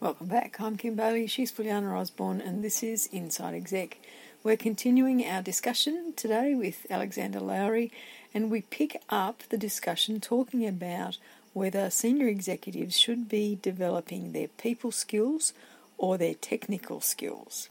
Welcome back. I'm Kim Bailey, she's Juliana Osborne, and this is Inside Exec. We're continuing our discussion today with Alexander Lowry, and we pick up the discussion talking about whether senior executives should be developing their people skills or their technical skills.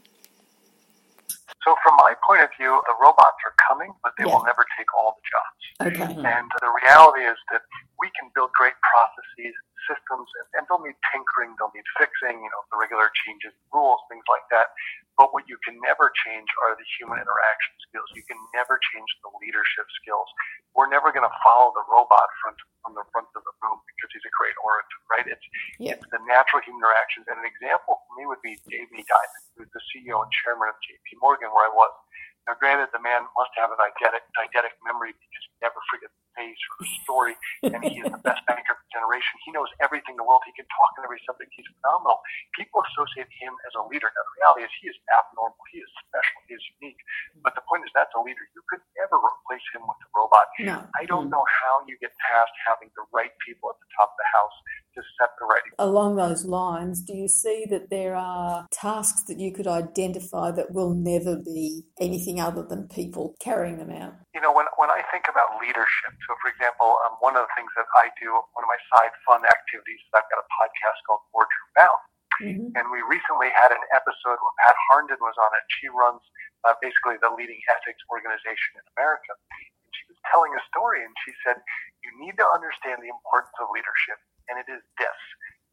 So, from my point of view, the robots are coming, but they Yeah. will never take all the jobs. Okay. Mm-hmm. And the reality is that we can build great processes, systems, and, and they'll need tinkering, they'll need fixing, you know, the regular changes, rules, things like that. But what you can never change are the human interaction skills. You can never change the leadership skills. We're never going to follow the robot from, from the front of the room he's a great orator, right? It's, Yep. it's the natural human interactions. And an example for me would be Jamie Dimon, who's the CEO and chairman of JP Morgan, where I was. Now, granted, the man must have an eidetic, eidetic memory because he never forgets a face or a story, and he is the best banker of his generation. He knows everything in the world. He can talk on every subject. He's phenomenal. People associate him as a leader. Now, the reality is he is abnormal. He is special. He is unique. But the point is, that's a leader. You could never replace him with a robot. No. I don't mm-hmm. know how you get past having the right people at the top of the house to set the right Along those lines, do you see that there are tasks that you could identify that will never be anything other than people carrying them out? you know, when, when I think about leadership, so for example, um, one of the things that I do, one of my side fun activities, is I've got a podcast called Boardroom Bound. Mm-hmm. And we recently had an episode where Pat Harned was on it. She runs uh, basically the leading ethics organization in America. And she was telling a story, and she said, You need to understand the importance of leadership. And it is this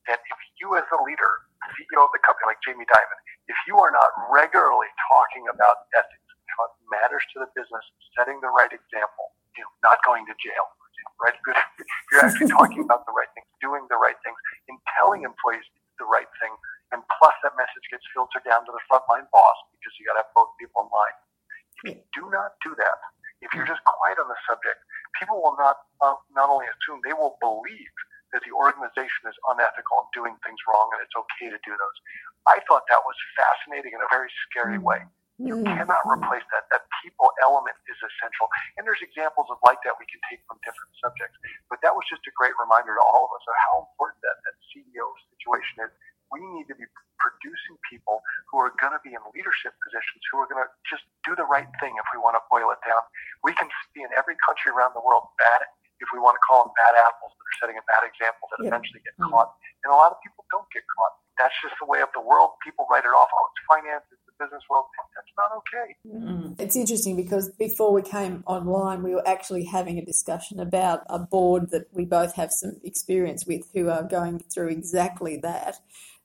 that if you, as a leader, CEO of the company like Jamie Dimon, if you are not regularly talking about ethics, how matters to the business, setting the right example, you know, not going to jail, right? Good. You're actually talking about the right things, doing the right things, and telling employees the right thing. And plus, that message gets filtered down to the frontline boss because you got to have both people in line. If you do not do that, if you're just quiet on the subject, people will not uh, not only assume they will believe that the organization is unethical and doing things wrong, and it's okay to do those. I thought that was fascinating in a very scary mm-hmm. way. You mm-hmm. cannot replace that. That people element is essential. And there's examples of like that we can take from different subjects. But that was just a great reminder to all of us of how important that, that CEO situation is. We need to be producing people who are going to be in leadership positions, who are going to just do the right thing if we want to boil it down. We can see in every country around the world bad, if we want to call them bad apples that are setting a bad example that Yeah. eventually get Mhm. caught. And a lot of people don't get caught. That's just the way of the world. People write it off. Oh, it's finance, it's the business world. That's not okay. Mm. It's interesting because before we came online, we were actually having a discussion about a board that we both have some experience with who are going through exactly that.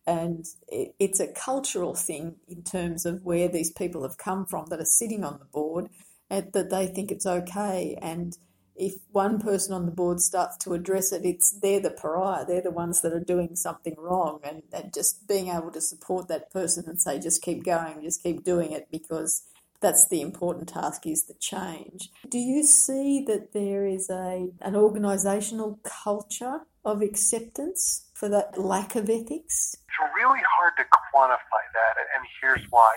And it, it's a cultural thing in terms of where these people have come from that are sitting on the board and that they think it's okay. And if one person on the board starts to address it, it's they're the pariah. They're the ones that are doing something wrong, and, and just being able to support that person and say, just keep going, just keep doing it, because that's the important task is the change. Do you see that there is a an organisational culture of acceptance for that lack of ethics? It's really hard to quantify that, and here's why.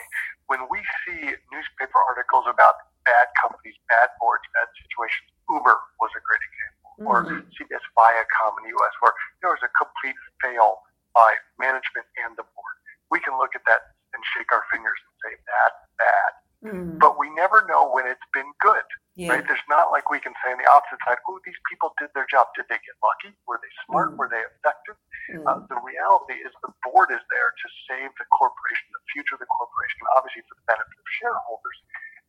When we see newspaper articles about bad companies, bad boards, bad situations, Uber was a great example, or Mhm. CBS Viacom in the U.S., where there was a complete fail by management and the board. We can look at that and shake our fingers and say, that's bad. Mm. But we never know when it's been good. Yeah. Right? There's not like we can say on the opposite side, oh, these people did their job. Did they get lucky? Were they smart? Mm. Were they effective? Uh, the reality is the board is there to save the corporation, the future of the corporation, obviously for the benefit of shareholders.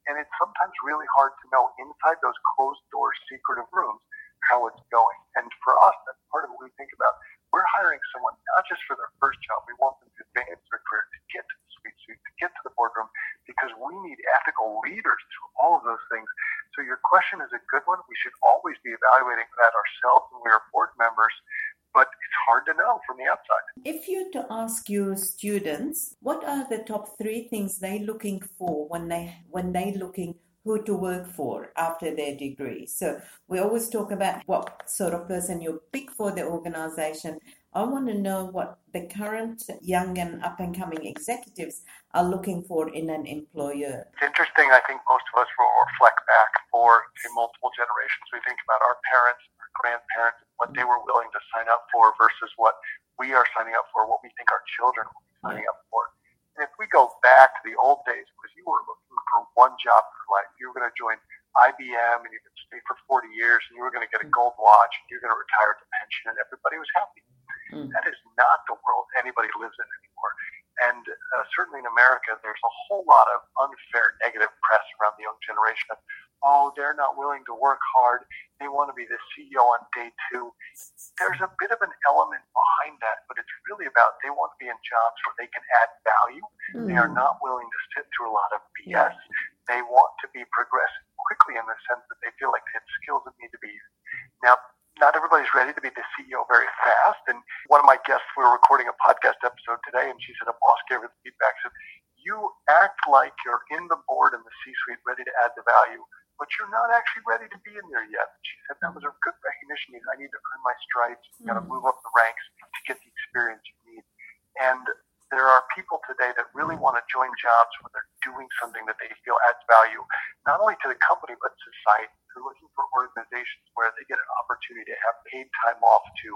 And it's sometimes really hard to know inside those closed door secretive rooms how it's going. And for us, that's part of what we think about. We're hiring someone not just for their first job. We want them to advance their career, to get to the C-suite, to get to the boardroom, because we need ethical leaders through all of those things. So your question is a good one. We should always be evaluating that ourselves when we are board members, but it's hard to know from the outside. If you to ask your students, what are the top three things they're looking for when they when they looking who to work for after their degree? So we always talk about what sort of person you pick for the organization. I want to know what the current young and up and coming executives are looking for in an employer. It's interesting. I think most of us will reflect back for multiple generations. We think about our parents, our grandparents, what they were willing to sign up for versus what we are signing up for, what we think our children will be signing up for. And if we go back to the old days, because you were looking for one job for life, you were going to join IBM and you could stay for 40 years and you were going to get a gold watch and you're going to retire to pension and everybody was happy. Mm. That is not the world anybody lives in anymore. And uh, certainly in America, there's a whole lot of unfair negative press around the young generation of, oh, they're not willing to work hard. They want to be the CEO on day two. There's a bit of an element behind that, but it's really about they want to be in jobs where they can add value. Mm. They are hmm. not willing to sit through a lot of BS. They want to be progressing quickly in the sense that they feel like they have skills that need to be. Now, not everybody's ready to be the CEO very fast. And one of my guests, we were recording a podcast episode today, and she said a boss gave her the feedback, said, you act like you're in the board and the C-suite ready to add the value, but you're not actually ready to be in there yet. And she said that was a good recognition. I need to earn my stripes. You got to hmm. move up the ranks to get the experience you need. And there are people today that really want to join jobs where they're doing something that they feel adds value, not only to the company, but society. They're looking for organizations where they get an opportunity to have paid time off to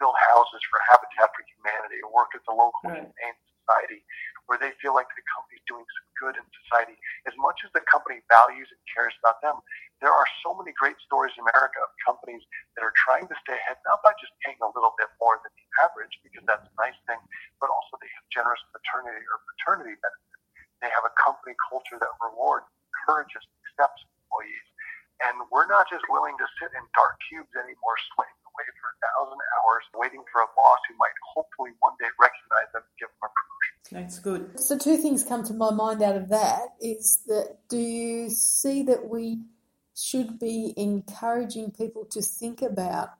build houses for Habitat for Humanity or work at the local right. humane society where they feel like the company's doing some good in society. As much as the company values and cares about them, there are so many great stories in America of companies that are trying to stay ahead, not by just paying a little bit more than the average, because that's a nice thing, but also they have generous paternity or paternity benefits. They have a company culture that rewards, encourages, accepts employees and we're not just willing to sit in dark cubes anymore, slaving away for a thousand hours, waiting for a boss who might hopefully one day recognize them and give them a. That's good. So, two things come to my mind out of that is that do you see that we should be encouraging people to think about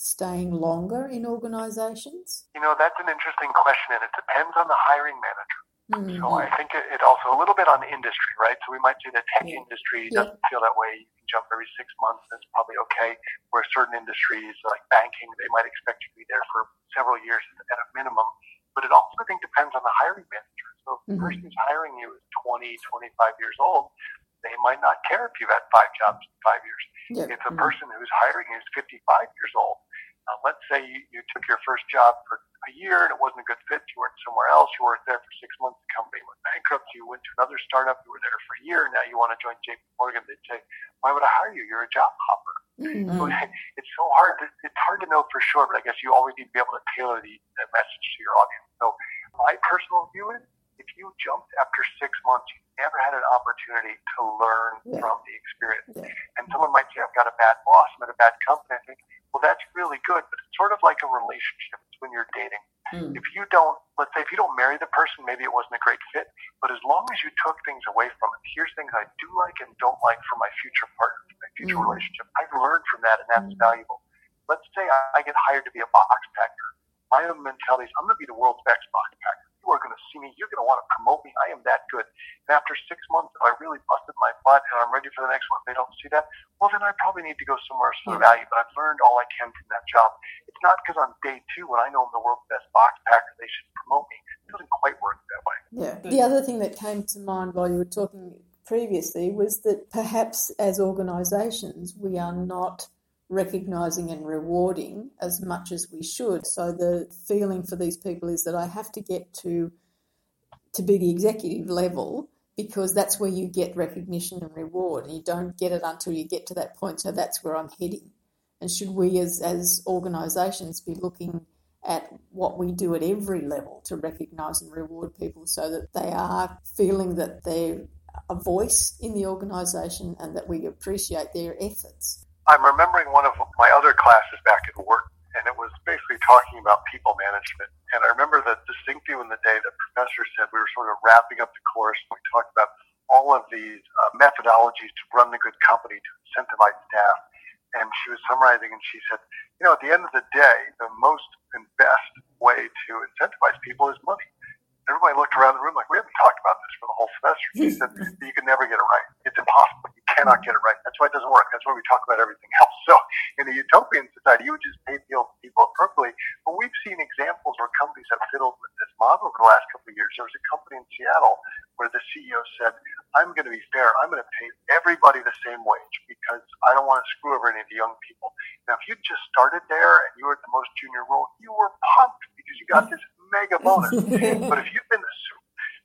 staying longer in organisations? You know, that's an interesting question, and it depends on the hiring manager. Mm-hmm. So I think it, it, also a little bit on industry, right? So we might say the tech yeah. industry doesn't yeah. feel that way. You can jump every six months, that's probably okay. Where certain industries like banking, they might expect you to be there for several years at a minimum. But it also, I think, depends on the hiring manager. So if the mm-hmm. person who's hiring you is 20, 25 years old, they might not care if you've had five jobs in five years. Yeah. If the mm-hmm. person who's hiring you is 55 years old, uh, let's say you, you took your first job for a year and it wasn't a good fit. You went somewhere else. You weren't there for six months. The company went bankrupt. You went to another startup. You were there for a year. Now you want to join JP Morgan. They'd say, why would I hire you? You're a job hopper. Mm-hmm. So it's so hard. To, it's hard to know for sure, but I guess you always need to be able to tailor the, the message to your audience. So my personal view is if you jumped after six months, you never had an opportunity to learn yeah. from the experience. Yeah. And someone might say, I've got a bad boss, I'm at a bad company. I think, well, that's really good, but it's sort of like a relationship. It's when you're dating. Mm. If you don't, let's say, if you don't marry the person, maybe it wasn't a great fit, but as long as you took things away from it, here's things I do like and don't like for my future partner, for my future mm. relationship. I've learned from that, and that's mm. valuable. Let's say I, I get hired to be a box packer. My own mentality is I'm going to be the world's best box packer you are going to see me. You're going to want to promote me. I am that good. And after six months, if I really busted my butt and I'm ready for the next one, they don't see that. Well, then I probably need to go somewhere else for hmm. value. But I've learned all I can from that job. It's not because on day two, when I know I'm the world's best box packer, they should promote me. It doesn't quite work that way. Yeah. The other thing that came to mind while you were talking previously was that perhaps as organisations, we are not recognizing and rewarding as much as we should. So the feeling for these people is that I have to get to to be the executive level because that's where you get recognition and reward and you don't get it until you get to that point. So that's where I'm heading. And should we as as organizations be looking at what we do at every level to recognize and reward people so that they are feeling that they're a voice in the organization and that we appreciate their efforts. I'm remembering one of my other classes back at work, and it was basically talking about people management. And I remember the distinct view in the day that professor said we were sort of wrapping up the course, and we talked about all of these uh, methodologies to run a good company to incentivize staff. And she was summarizing, and she said, you know, at the end of the day, the most and best way to incentivize people is money. Everybody looked around the room like, we haven't talked about this for the whole semester. She said, you can never get it right. It's impossible. You cannot get it right. That's why it doesn't work. That's why we talk about everything else. So in a utopian society, you would just pay the old people appropriately. But we've seen examples where companies have fiddled with this model over the last couple of years. There was a company in Seattle where the CEO said, I'm going to be fair. I'm going to pay everybody the same wage because I don't want to screw over any of the young people. Now, if you just started there and you were at the most junior role, you were pumped because you got this mega bonus. but if you've been the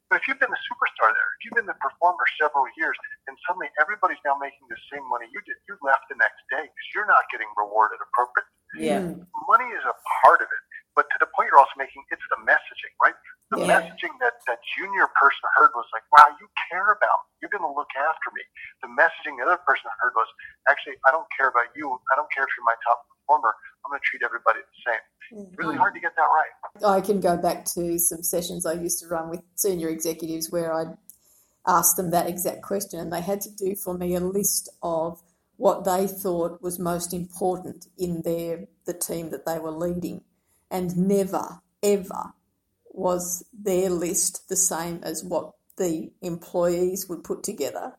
but if you've been the superstar there, if you've been the performer several years, and suddenly everybody's now making the same money you did, you left the next day because you're not getting rewarded appropriately. Yeah. Mm-hmm. Money is a part of it, but to the point you're also making, it's the messaging, right? The Yeah. messaging that that junior person heard was like, "Wow, you care about me. You're going to look after me." The messaging the other person heard was, "Actually, I don't care about you. I don't care if you're my top performer. I'm going to treat everybody the same." Really mm-hmm. hard to get that right. I can go back to some sessions I used to run with senior executives where I'd ask them that exact question, and they had to do for me a list of what they thought was most important in their the team that they were leading, and never ever was their list the same as what the employees would put together.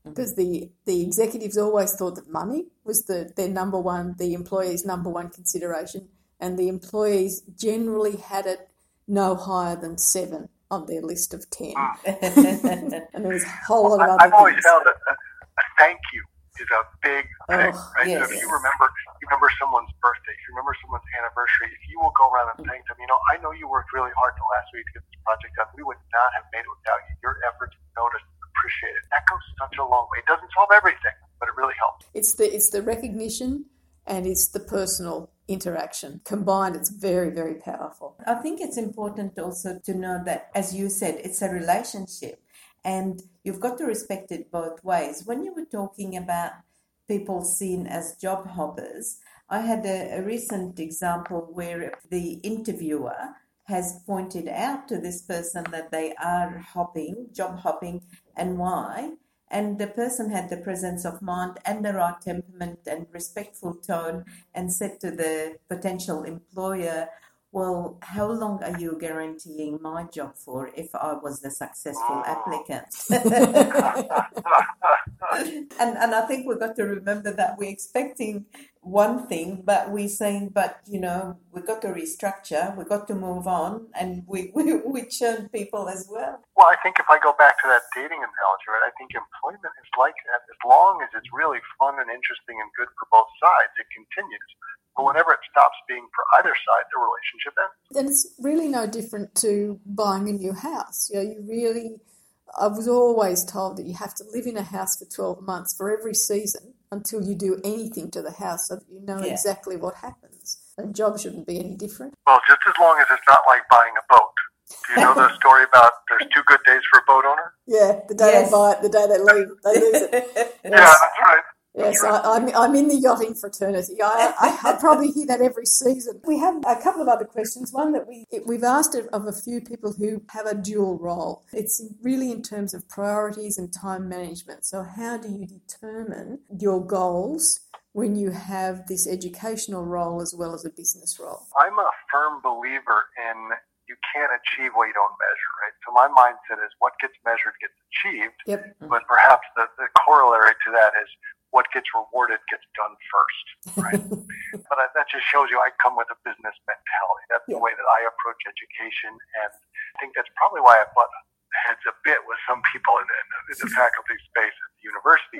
Mm-hmm. Because the the executives always thought that money was the their number one the employees number one consideration and the employees generally had it no higher than seven on their list of ten ah. and there was a whole lot of I- other I've always things. found that a, a thank you is a big oh, thing, Oh, right? yes. So if you remember, you remember someone's birthday, if you remember someone's anniversary, if you will go around and thank them, you know, I know you worked really hard the last week to get this project done. We would not have made it without you. Your efforts noticed, appreciated. That goes such a long way. It doesn't solve everything, but it really helps. It's the it's the recognition and it's the personal interaction combined. It's very very powerful. I think it's important also to know that, as you said, it's a relationship and you've got to respect it both ways. When you were talking about people seen as job hoppers, I had a, a recent example where the interviewer has pointed out to this person that they are hopping, job hopping, and why. And the person had the presence of mind and the right temperament and respectful tone and said to the potential employer, well, how long are you guaranteeing my job for if I was the successful applicant? and and I think we've got to remember that we're expecting one thing, but we're saying, but you know, we've got to restructure, we've got to move on, and we we, we churn people as well. Well, I think if I go back to that dating analogy, right, I think employment is like that. As long as it's really fun and interesting and good for both sides, it continues. But whenever it stops being for either side, the relationship ends. And it's really no different to buying a new house. You know, you really, I was always told that you have to live in a house for 12 months for every season until you do anything to the house so that you know Yeah. exactly what happens. And job shouldn't be any different. Well, just as long as it's not like buying a boat. Do you know the story about there's two good days for a boat owner? Yeah, the day Yes. they buy it, the day they leave, they lose it. Yeah, that's right. Yes, I, I'm, I'm in the yachting fraternity. I, I, I probably hear that every season. We have a couple of other questions. One that we we've asked of of a few people who have a dual role. It's really in terms of priorities and time management. So, how do you determine your goals when you have this educational role as well as a business role? I'm a firm believer in you can't achieve what you don't measure, right? So my mindset is what gets measured gets achieved, Yep. but perhaps the, the corollary to that is what gets rewarded gets done first, right? but I, that just shows you I come with a business mentality. That's Yeah. the way that I approach education, and I think that's probably why I butt heads a bit with some people in, in, in the faculty space at the university.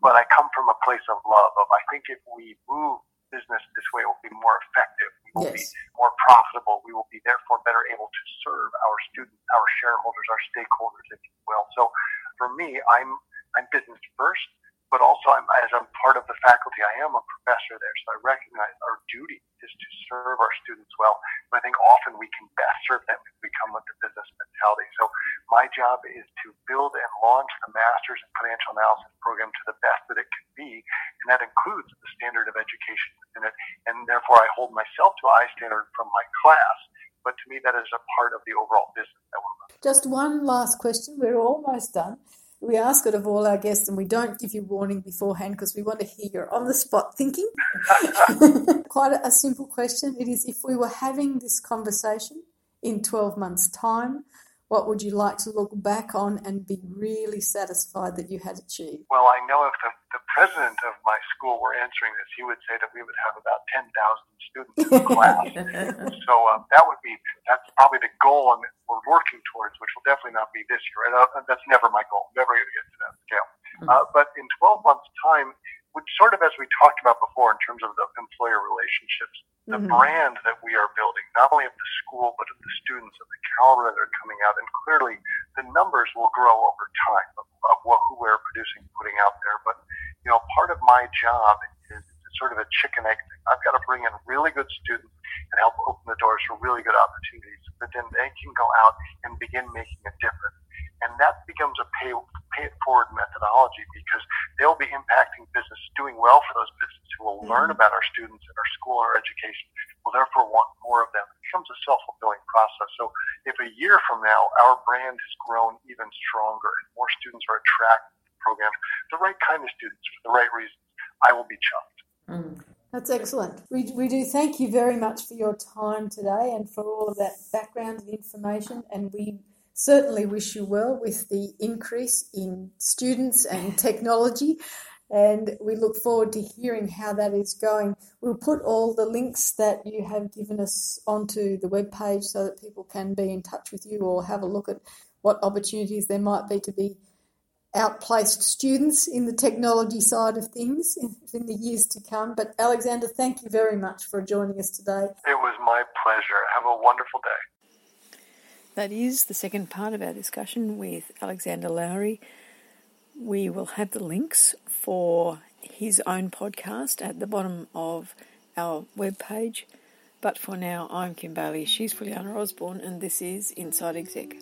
but I come from a place of love. Of I think if we move business this way, it will be more effective. We will be Yes. more profitable. We will be therefore better able to serve our students, our shareholders, our stakeholders, if you will. So for me, I'm I'm business first, but also I'm as I'm part of the faculty, I am a professor there, so I recognize our duty is to serve our students well. And I think often we can best serve them if we come with the business mentality. So my job is to build and launch the master's in financial analysis program to the best that it can be, and that includes the standard of education within it. And therefore, I hold myself to a high standard from my class. But to me, that is a part of the overall business that we're running. Just one last question. We're almost done. We ask it of all our guests, and we don't give you warning beforehand because we want to hear your on the spot thinking. Quite a, a simple question. It is if we were having this conversation in 12 months' time, what would you like to look back on and be really satisfied that you had achieved? Well, I know if the, the president of my school were answering this, he would say that we would have about 10,000 students in the class. So um, that would be, that's probably the goal and we're working towards, which will definitely not be this year. Right? Uh, That's never my goal. I'm never going to get to that scale. Uh, but in 12 months' time, which sort of as we talked about before in terms of the employer relationships, the mm-hmm. brand that we are building, not only of the school, but of the students, of the caliber that are coming out. And clearly the numbers will grow over time of, of what, who we're producing, putting out there. But, you know, part of my job is sort of a chicken egg thing. I've got to bring in really good students and help open the doors for really good opportunities that then they can go out and begin making a difference. And that becomes a pay, pay it forward methodology because they'll be impacting business, doing well for those businesses who will mm-hmm. learn about our students and our school and our education, will therefore want more of them. It becomes a self-fulfilling process. So if a year from now our brand has grown even stronger and more students are attracted to the program, the right kind of students for the right reasons, I will be chuffed. Mm. That's excellent. We, we do thank you very much for your time today and for all of that background and information. And we certainly wish you well with the increase in students and technology. And we look forward to hearing how that is going. We'll put all the links that you have given us onto the webpage so that people can be in touch with you or have a look at what opportunities there might be to be outplaced students in the technology side of things in, in, the years to come. But Alexander, thank you very much for joining us today. It was my pleasure. Have a wonderful day. That is the second part of our discussion with Alexander Lowry. We will have the links for his own podcast at the bottom of our webpage. But for now, I'm Kim Bailey, she's Juliana Osborne, and this is Inside Exec.